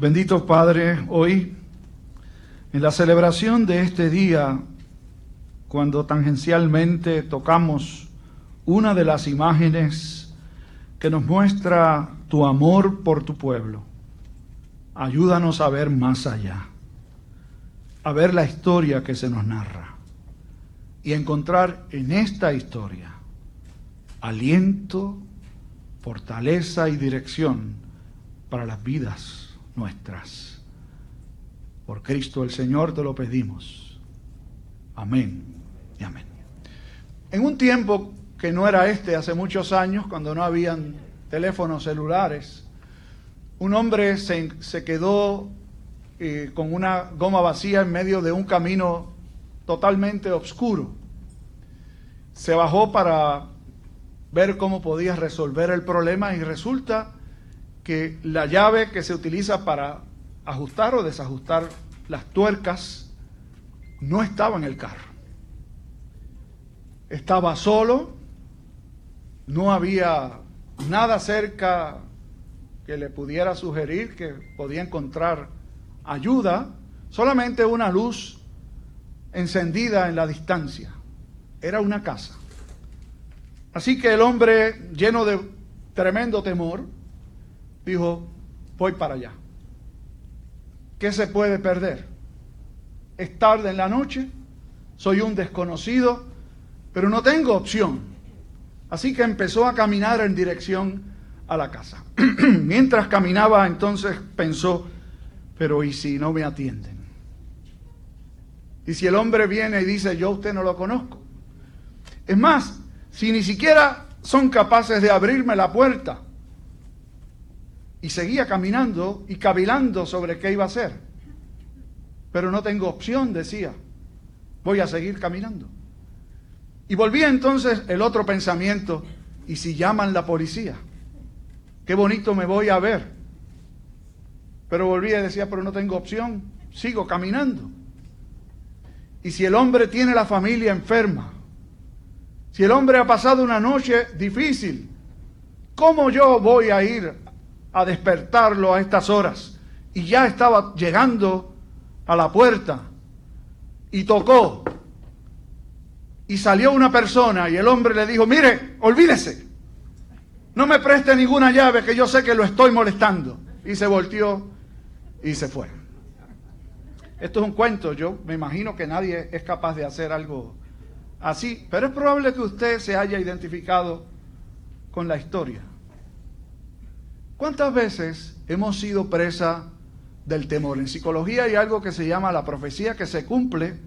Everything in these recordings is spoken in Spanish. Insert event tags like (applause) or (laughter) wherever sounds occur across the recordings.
Bendito Padre, hoy, en la celebración de este día, cuando tangencialmente tocamos una de las imágenes que nos muestra tu amor por tu pueblo, ayúdanos a ver más allá, a ver la historia que se nos narra y encontrar en esta historia aliento, fortaleza y dirección para las vidas nuestras. Por Cristo el Señor te lo pedimos. Amén y amén. En un tiempo que no era este, hace muchos años, cuando no habían teléfonos celulares, un hombre se, se quedó eh, con una goma vacía en medio de un camino totalmente oscuro. Se bajó para ver cómo podía resolver el problema y resulta que la llave que se utiliza para ajustar o desajustar las tuercas no estaba en el carro. Estaba solo, no había nada cerca que le pudiera sugerir que podía encontrar ayuda, solamente una luz encendida en la distancia. Era una casa. Así que el hombre, lleno de tremendo temor, dijo, voy para allá. ¿Qué se puede perder? Es tarde en la noche, soy un desconocido, pero no tengo opción. Así que empezó a caminar en dirección a la casa. (clears throat) Mientras caminaba, entonces pensó, pero ¿y si no me atienden? Y si el hombre viene y dice, yo usted no lo conozco. Es más, si ni siquiera son capaces de abrirme la puerta, y seguía caminando y cavilando sobre qué iba a hacer. Pero no tengo opción, decía. Voy a seguir caminando. Y volvía entonces el otro pensamiento, ¿y si llaman la policía? Qué bonito me voy a ver. Pero volvía y decía, pero no tengo opción, sigo caminando. Y si el hombre tiene la familia enferma, si el hombre ha pasado una noche difícil, ¿cómo yo voy a ir a despertarlo a estas horas. Y ya estaba llegando a la puerta y tocó. Y salió una persona y el hombre le dijo, mire, olvídese, no me preste ninguna llave que yo sé que lo estoy molestando. Y se volteó y se fue. Esto es un cuento, yo me imagino que nadie es capaz de hacer algo así, pero es probable que usted se haya identificado con la historia. ¿Cuántas veces hemos sido presa del temor? En psicología hay algo que se llama la profecía que se cumple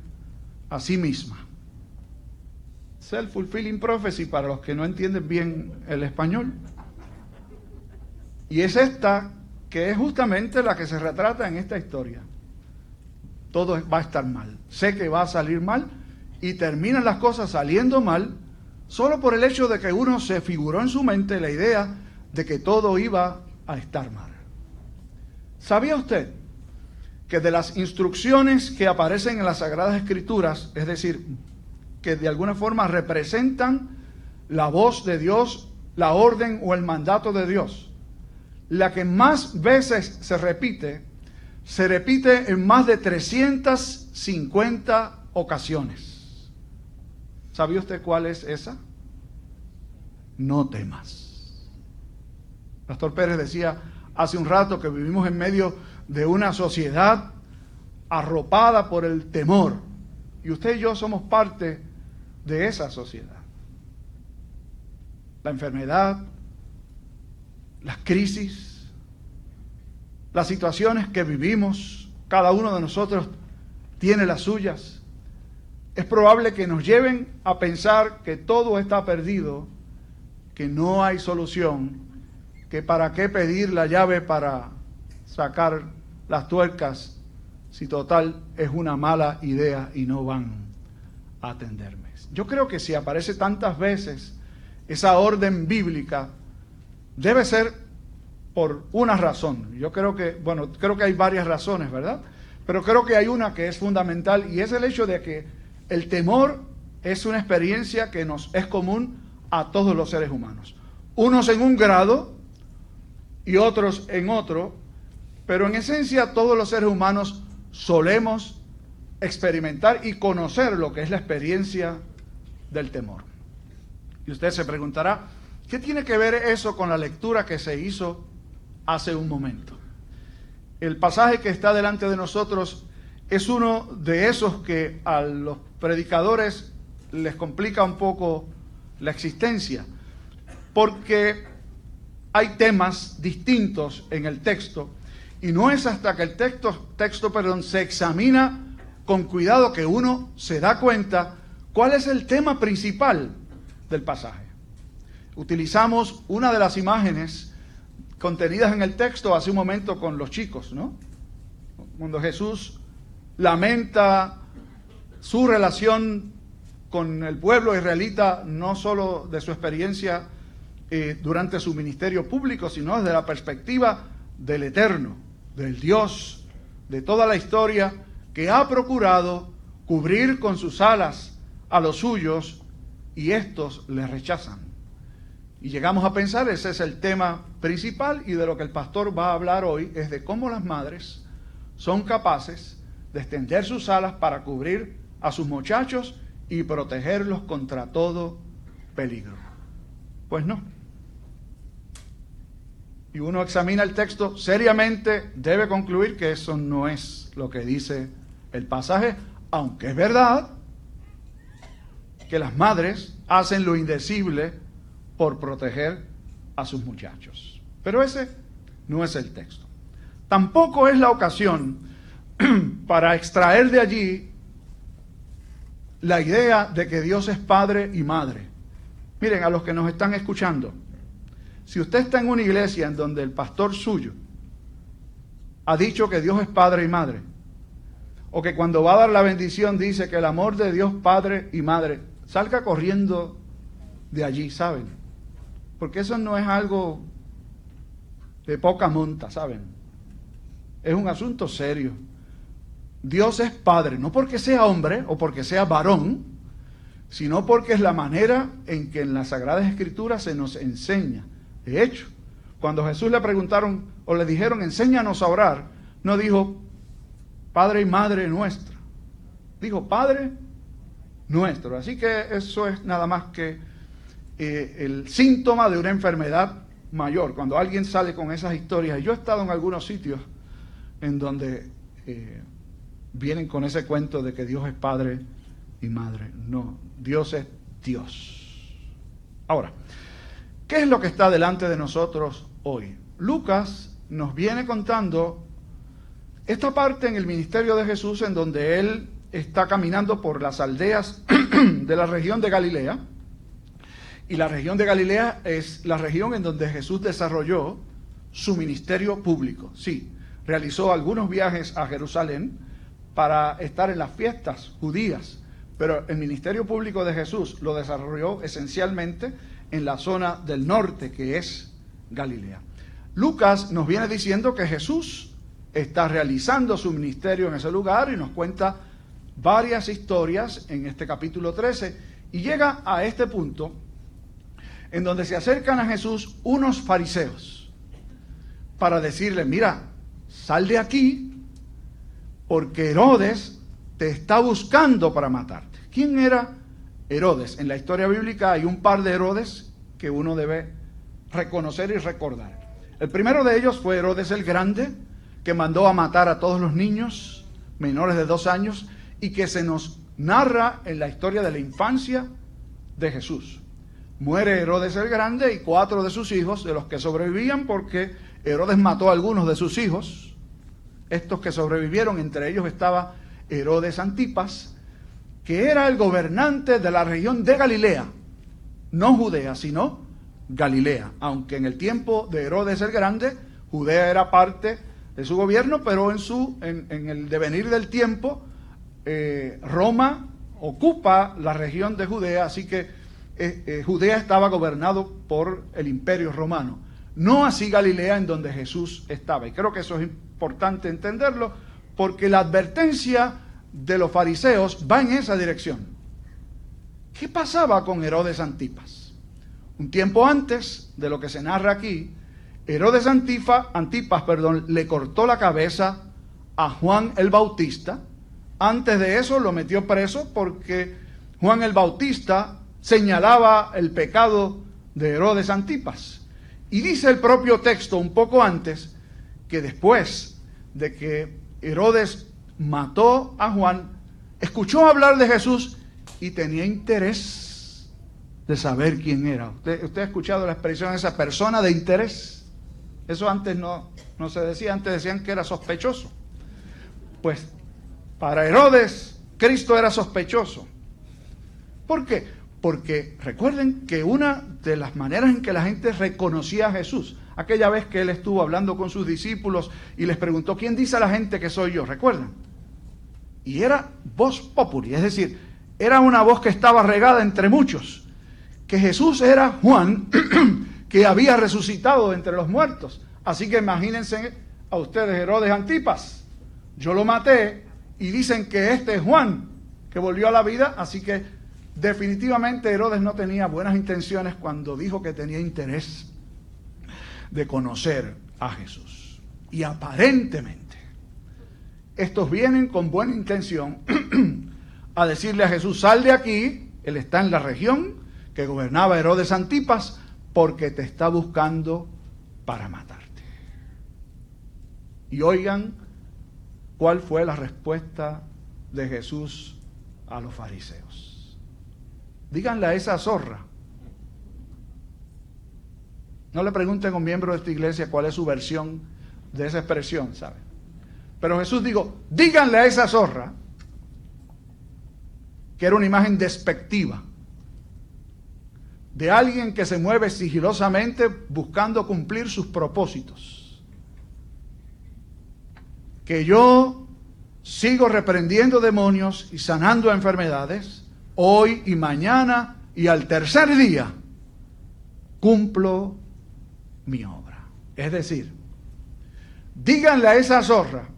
a sí misma. Self-fulfilling prophecy para los que no entienden bien el español. Y es esta que es justamente la que se retrata en esta historia. Todo va a estar mal. Sé que va a salir mal y terminan las cosas saliendo mal solo por el hecho de que uno se figuró en su mente la idea de que todo iba a estar mal. ¿Sabía usted que de las instrucciones que aparecen en las Sagradas Escrituras, es decir, que de alguna forma representan la voz de Dios, la orden o el mandato de Dios, la que más veces se repite, se repite en más de 350 ocasiones. ¿Sabía usted cuál es esa? No temas. Pastor Pérez decía hace un rato que vivimos en medio de una sociedad arropada por el temor. Y usted y yo somos parte de esa sociedad. La enfermedad, las crisis, las situaciones que vivimos, cada uno de nosotros tiene las suyas. Es probable que nos lleven a pensar que todo está perdido, que no hay solución que para qué pedir la llave para sacar las tuercas si total es una mala idea y no van a atenderme. Yo creo que si aparece tantas veces esa orden bíblica, debe ser por una razón. Yo creo que, bueno, creo que hay varias razones, ¿verdad? Pero creo que hay una que es fundamental y es el hecho de que el temor es una experiencia que nos es común a todos los seres humanos. Unos en un grado y otros en otro, pero en esencia todos los seres humanos solemos experimentar y conocer lo que es la experiencia del temor. Y usted se preguntará, ¿qué tiene que ver eso con la lectura que se hizo hace un momento? El pasaje que está delante de nosotros es uno de esos que a los predicadores les complica un poco la existencia, porque hay temas distintos en el texto y no es hasta que el texto, texto perdón, se examina con cuidado que uno se da cuenta cuál es el tema principal del pasaje. Utilizamos una de las imágenes contenidas en el texto hace un momento con los chicos, ¿no? Cuando Jesús lamenta su relación con el pueblo israelita, no solo de su experiencia eh, durante su ministerio público, sino desde la perspectiva del eterno, del Dios, de toda la historia, que ha procurado cubrir con sus alas a los suyos y estos le rechazan. Y llegamos a pensar, ese es el tema principal y de lo que el pastor va a hablar hoy, es de cómo las madres son capaces de extender sus alas para cubrir a sus muchachos y protegerlos contra todo peligro. Pues no y uno examina el texto seriamente, debe concluir que eso no es lo que dice el pasaje, aunque es verdad que las madres hacen lo indecible por proteger a sus muchachos. Pero ese no es el texto. Tampoco es la ocasión (clears throat) para extraer de allí la idea de que Dios es padre y madre. Miren, a los que nos están escuchando, si usted está en una iglesia en donde el pastor suyo ha dicho que Dios es padre y madre, o que cuando va a dar la bendición dice que el amor de Dios padre y madre, salga corriendo de allí, ¿saben? Porque eso no es algo de poca monta, ¿saben? Es un asunto serio. Dios es padre, no porque sea hombre o porque sea varón, sino porque es la manera en que en las Sagradas Escrituras se nos enseña de hecho, cuando Jesús le preguntaron o le dijeron, enséñanos a orar, no dijo, Padre y Madre nuestra. Dijo, Padre nuestro. Así que eso es nada más que eh, el síntoma de una enfermedad mayor. Cuando alguien sale con esas historias, yo he estado en algunos sitios en donde eh, vienen con ese cuento de que Dios es Padre y Madre. No, Dios es Dios. Ahora, ¿Qué es lo que está delante de nosotros hoy? Lucas nos viene contando esta parte en el ministerio de Jesús en donde él está caminando por las aldeas (clears throat) de la región de Galilea. Y la región de Galilea es la región en donde Jesús desarrolló su ministerio público. Sí, realizó algunos viajes a Jerusalén para estar en las fiestas judías, pero el ministerio público de Jesús lo desarrolló esencialmente en la zona del norte, que es Galilea. Lucas nos viene diciendo que Jesús está realizando su ministerio en ese lugar y nos cuenta varias historias en este capítulo 13 y llega a este punto en donde se acercan a Jesús unos fariseos para decirle, mira, sal de aquí porque Herodes te está buscando para matarte. ¿Quién era Herodes. En la historia bíblica hay un par de Herodes que uno debe reconocer y recordar. El primero de ellos fue Herodes el Grande, que mandó a matar a todos los niños menores de dos años y que se nos narra en la historia de la infancia de Jesús. Muere Herodes el Grande y cuatro de sus hijos, de los que sobrevivían, porque Herodes mató a algunos de sus hijos. Estos que sobrevivieron, entre ellos estaba Herodes Antipas, que era el gobernante de la región de Galilea, no Judea, sino Galilea, aunque en el tiempo de Herodes el Grande, Judea era parte de su gobierno, pero en, su, en, el devenir del tiempo, eh, Roma ocupa la región de Judea, así que eh, eh, Judea estaba gobernado por el imperio romano, no así Galilea en donde Jesús estaba. Y creo que eso es importante entenderlo, porque la advertencia de los fariseos va en esa dirección. ¿Qué pasaba con Herodes Antipas? Un tiempo antes de lo que se narra aquí, Herodes Antipas perdón, le cortó la cabeza a Juan el Bautista. Antes de eso lo metió preso porque Juan el Bautista señalaba el pecado de Herodes Antipas. Y dice el propio texto un poco antes que después de que Herodes mató a Juan, escuchó hablar de Jesús y tenía interés de saber quién era. ¿Usted, usted ha escuchado la expresión esa persona de interés? Eso antes no, no se decía, antes decían que era sospechoso. Pues para Herodes, Cristo era sospechoso. ¿Por qué? Porque recuerden que una de las maneras en que la gente reconocía a Jesús, aquella vez que él estuvo hablando con sus discípulos y les preguntó, ¿quién dice a la gente que soy yo? ¿Recuerdan? Y era voz populi, es decir, era una voz que estaba regada entre muchos, que Jesús era Juan, (clears throat) que había resucitado entre los muertos. Así que imagínense a ustedes, Herodes Antipas, yo lo maté y dicen que este es Juan, que volvió a la vida, así que definitivamente Herodes no tenía buenas intenciones cuando dijo que tenía interés de conocer a Jesús. Y aparentemente estos vienen con buena intención (clears throat) a decirle a Jesús, sal de aquí, él está en la región que gobernaba Herodes Antipas, porque te está buscando para matarte. Y oigan cuál fue la respuesta de Jesús a los fariseos. Díganle a esa zorra. No le pregunten a un miembro de esta iglesia cuál es su versión de esa expresión, ¿saben? Pero Jesús dijo, díganle a esa zorra, que era una imagen despectiva, de alguien que se mueve sigilosamente buscando cumplir sus propósitos. Que yo sigo reprendiendo demonios y sanando enfermedades, hoy y mañana y al tercer día cumplo mi obra. Es decir, díganle a esa zorra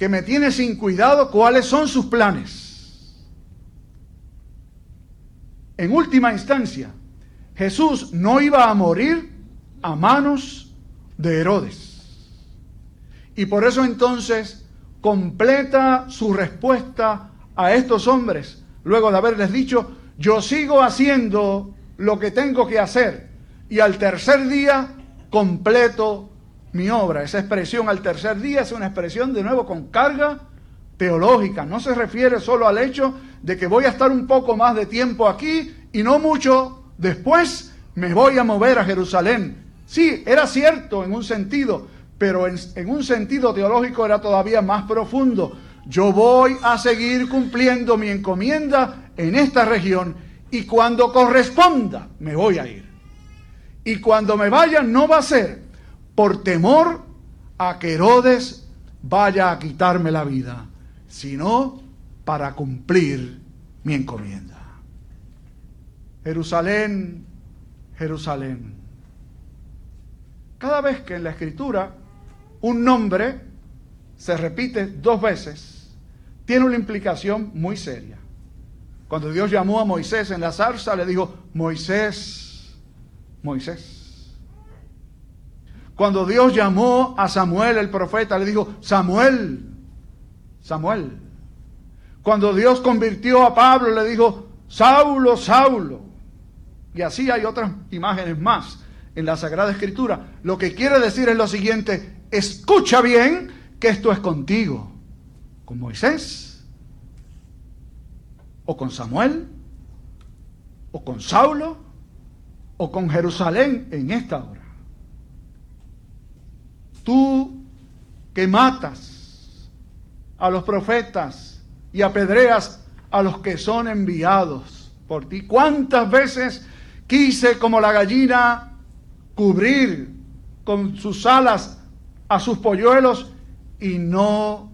que me tiene sin cuidado cuáles son sus planes. En última instancia, Jesús no iba a morir a manos de Herodes. Y por eso entonces completa su respuesta a estos hombres, luego de haberles dicho, yo sigo haciendo lo que tengo que hacer y al tercer día completo mi obra. Esa expresión al tercer día es una expresión de nuevo con carga teológica. No se refiere solo al hecho de que voy a estar un poco más de tiempo aquí y no mucho después me voy a mover a Jerusalén. Sí, era cierto en un sentido, pero en, en un sentido teológico era todavía más profundo. Yo voy a seguir cumpliendo mi encomienda en esta región y cuando corresponda me voy a ir. Y cuando me vaya no va a ser por temor a que Herodes vaya a quitarme la vida, sino para cumplir mi encomienda. Jerusalén, Jerusalén. Cada vez que en la escritura un nombre se repite dos veces, tiene una implicación muy seria. Cuando Dios llamó a Moisés en la zarza, le dijo, Moisés, Moisés. Cuando Dios llamó a Samuel el profeta, le dijo, Samuel, Samuel. Cuando Dios convirtió a Pablo, le dijo, Saulo, Saulo. Y así hay otras imágenes más en la Sagrada Escritura. Lo que quiere decir es lo siguiente, escucha bien que esto es contigo, con Moisés, o con Samuel, o con Saulo, o con Jerusalén en esta hora. Tú que matas a los profetas y apedreas a los que son enviados por ti. ¿Cuántas veces quise como la gallina cubrir con sus alas a sus polluelos y no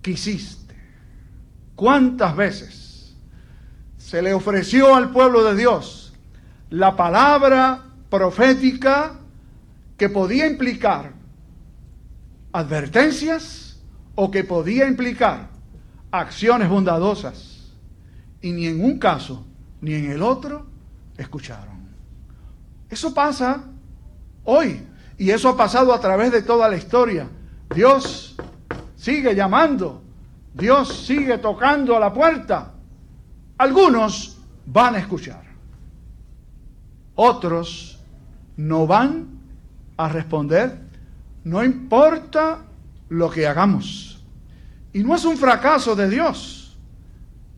quisiste? ¿Cuántas veces se le ofreció al pueblo de Dios la palabra profética que podía implicar advertencias o que podía implicar acciones bondadosas y ni en un caso ni en el otro escucharon. Eso pasa hoy Y eso ha pasado a través de toda la historia. Dios sigue llamando, Dios sigue tocando a la puerta. Algunos van a escuchar, otros no van a responder, no importa lo que hagamos. Y no es un fracaso de Dios,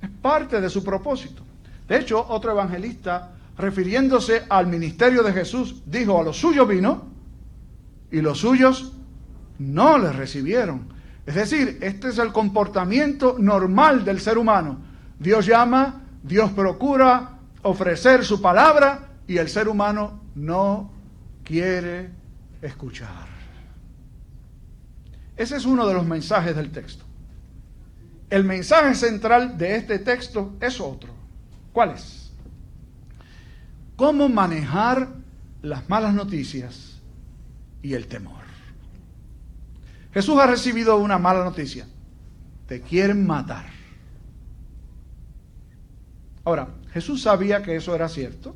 es parte de su propósito. De hecho, otro evangelista, refiriéndose al ministerio de Jesús, dijo, a los suyos vino y los suyos no le recibieron. Es decir, este es el comportamiento normal del ser humano. Dios llama, Dios procura ofrecer su palabra y el ser humano no quiere escuchar. Ese es uno de los mensajes del texto. El mensaje central de este texto es otro. ¿Cuál es? ¿Cómo manejar las malas noticias y el temor? Jesús ha recibido una mala noticia. Te quieren matar. Ahora, Jesús sabía que eso era cierto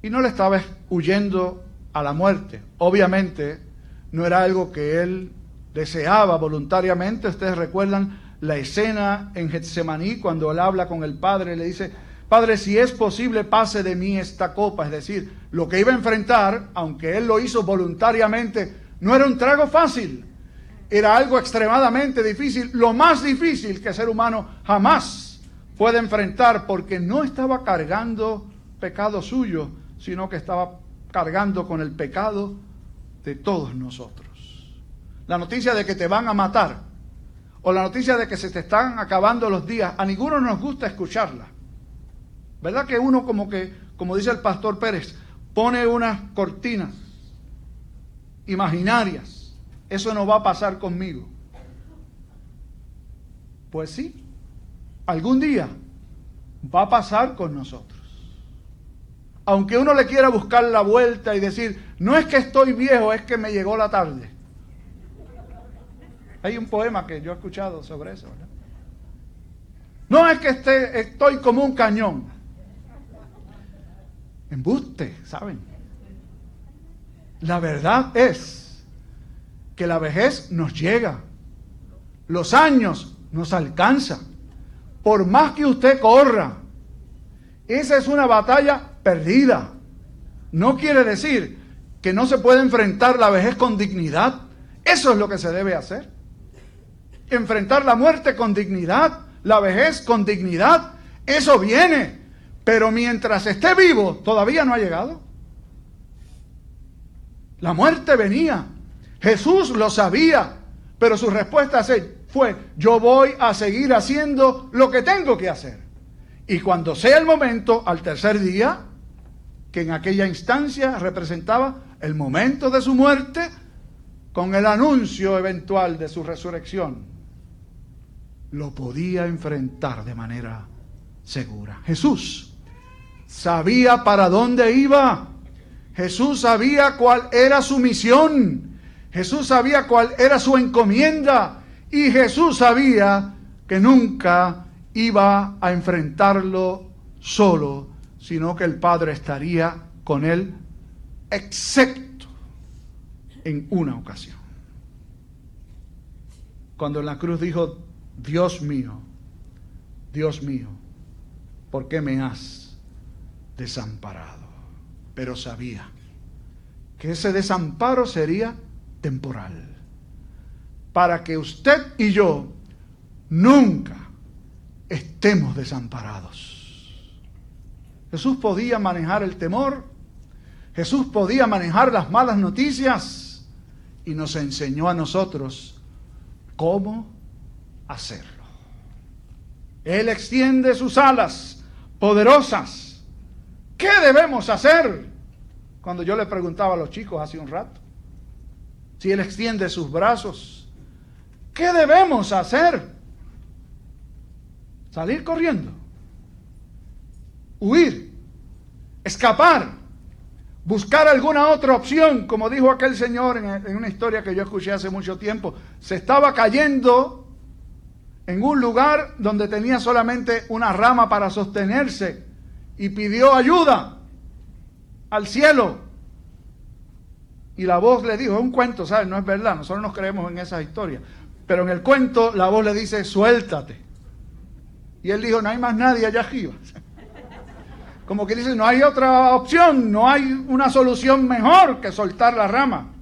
y no le estaba huyendo a la muerte. Obviamente no era algo que él deseaba voluntariamente. Ustedes recuerdan la escena en Getsemaní cuando él habla con el Padre y le dice, Padre, si es posible, pase de mí esta copa. Es decir, lo que iba a enfrentar, aunque él lo hizo voluntariamente, no era un trago fácil. Era algo extremadamente difícil, lo más difícil que el ser humano jamás puede enfrentar, porque no estaba cargando pecado suyo, sino que estaba cargando con el pecado de todos nosotros. La noticia de que te van a matar o la noticia de que se te están acabando los días, a ninguno nos gusta escucharla. ¿Verdad que uno como que, como dice el pastor Pérez, pone unas cortinas imaginarias? Eso no va a pasar conmigo. Pues sí, algún día va a pasar con nosotros. Aunque uno le quiera buscar la vuelta y decir, no es que estoy viejo, es que me llegó la tarde. Hay un poema que yo he escuchado sobre eso. No es que esté, estoy como un cañón. Embuste, ¿saben? La verdad es que la vejez nos llega. Los años nos alcanzan. Por más que usted corra, esa es una batalla perdida. No quiere decir que no se puede enfrentar la vejez con dignidad. Eso es lo que se debe hacer. Enfrentar la muerte con dignidad, la vejez con dignidad. Eso viene. Pero mientras esté vivo, todavía no ha llegado. La muerte venía. Jesús lo sabía. Pero su respuesta fue, yo voy a seguir haciendo lo que tengo que hacer. Y cuando sea el momento, al tercer día, que en aquella instancia representaba el momento de su muerte con el anuncio eventual de su resurrección, lo podía enfrentar de manera segura. Jesús sabía para dónde iba. Jesús sabía cuál era su misión. Jesús sabía cuál era su encomienda. Y Jesús sabía que nunca iba a enfrentarlo solo, sino que el Padre estaría con él, excepto en una ocasión. Cuando en la cruz dijo, Dios mío, Dios mío, ¿por qué me has desamparado? Pero sabía que ese desamparo sería temporal, para que usted y yo nunca estemos desamparados. Jesús podía manejar el temor, Jesús podía manejar las malas noticias y nos enseñó a nosotros cómo hacerlo. Él extiende sus alas poderosas. ¿Qué debemos hacer? Cuando yo le preguntaba a los chicos hace un rato, si Él extiende sus brazos, ¿qué debemos hacer? Salir corriendo huir, escapar, buscar alguna otra opción, como dijo aquel señor en, una historia que yo escuché hace mucho tiempo, se estaba cayendo en un lugar donde tenía solamente una rama para sostenerse y pidió ayuda al cielo. Y la voz le dijo, es un cuento, ¿sabes? No es verdad, nosotros nos creemos en esas historias. Pero en el cuento la voz le dice, suéltate. Y él dijo, no hay más nadie allá arriba. Como que dice, no hay otra opción, no hay una solución mejor que soltar la rama.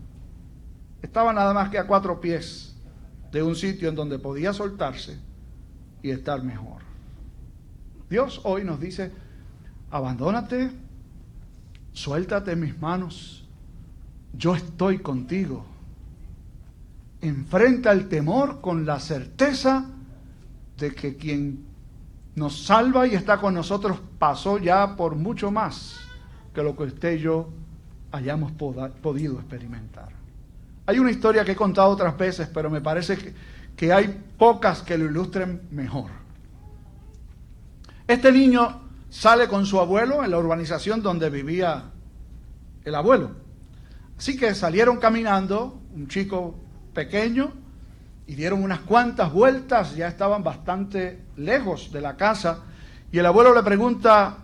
Estaba nada más que a cuatro pies de un sitio en donde podía soltarse y estar mejor. Dios hoy nos dice, abandónate, suéltate mis manos, yo estoy contigo. Enfrenta el temor con la certeza de que quien nos salva y está con nosotros pasó ya por mucho más que lo que usted y yo hayamos podido experimentar. Hay una historia que he contado otras veces, pero me parece que, que hay pocas que lo ilustren mejor. Este niño sale con su abuelo en la urbanización donde vivía el abuelo. Así que salieron caminando, un chico pequeño, y dieron unas cuantas vueltas, ya estaban bastante lejos de la casa, y el abuelo le pregunta,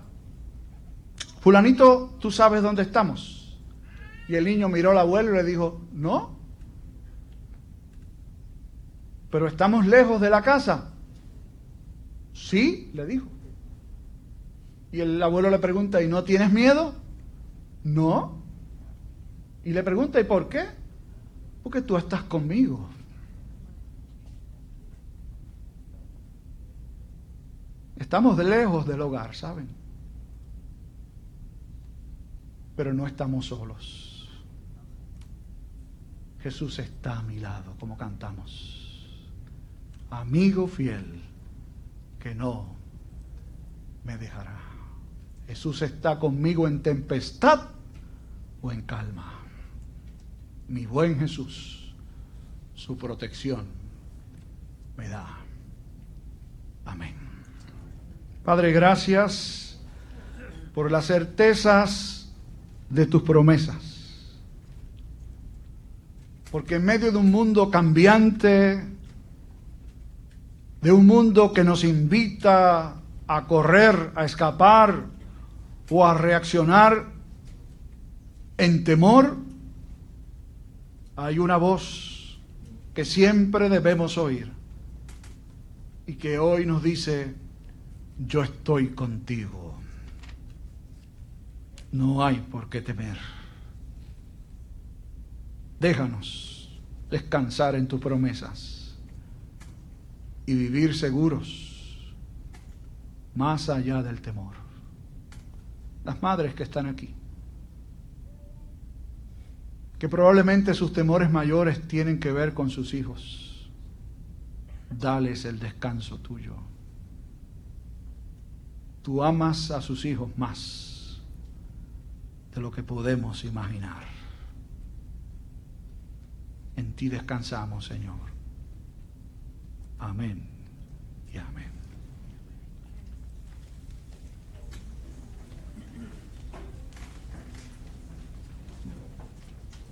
fulanito, ¿tú sabes dónde estamos? Y el niño miró al abuelo y le dijo, no, pero estamos lejos de la casa. Sí, le dijo. Y el abuelo le pregunta, ¿y no tienes miedo? No. Y le pregunta, ¿y por qué? Porque tú estás conmigo. Estamos lejos del hogar, ¿saben? Pero no estamos solos. Jesús está a mi lado, como cantamos. Amigo fiel, que no me dejará. Jesús está conmigo en tempestad o en calma. Mi buen Jesús, su protección me da. Amén. Padre, gracias por las certezas de tus promesas. Porque en medio de un mundo cambiante, de un mundo que nos invita a correr, a escapar o a reaccionar en temor, hay una voz que siempre debemos oír y que hoy nos dice, yo estoy contigo. No hay por qué temer. Déjanos descansar en tus promesas y vivir seguros más allá del temor. Las madres que están aquí, que probablemente sus temores mayores tienen que ver con sus hijos, dales el descanso tuyo. Tú amas a sus hijos más de lo que podemos imaginar. En ti descansamos, Señor. Amén.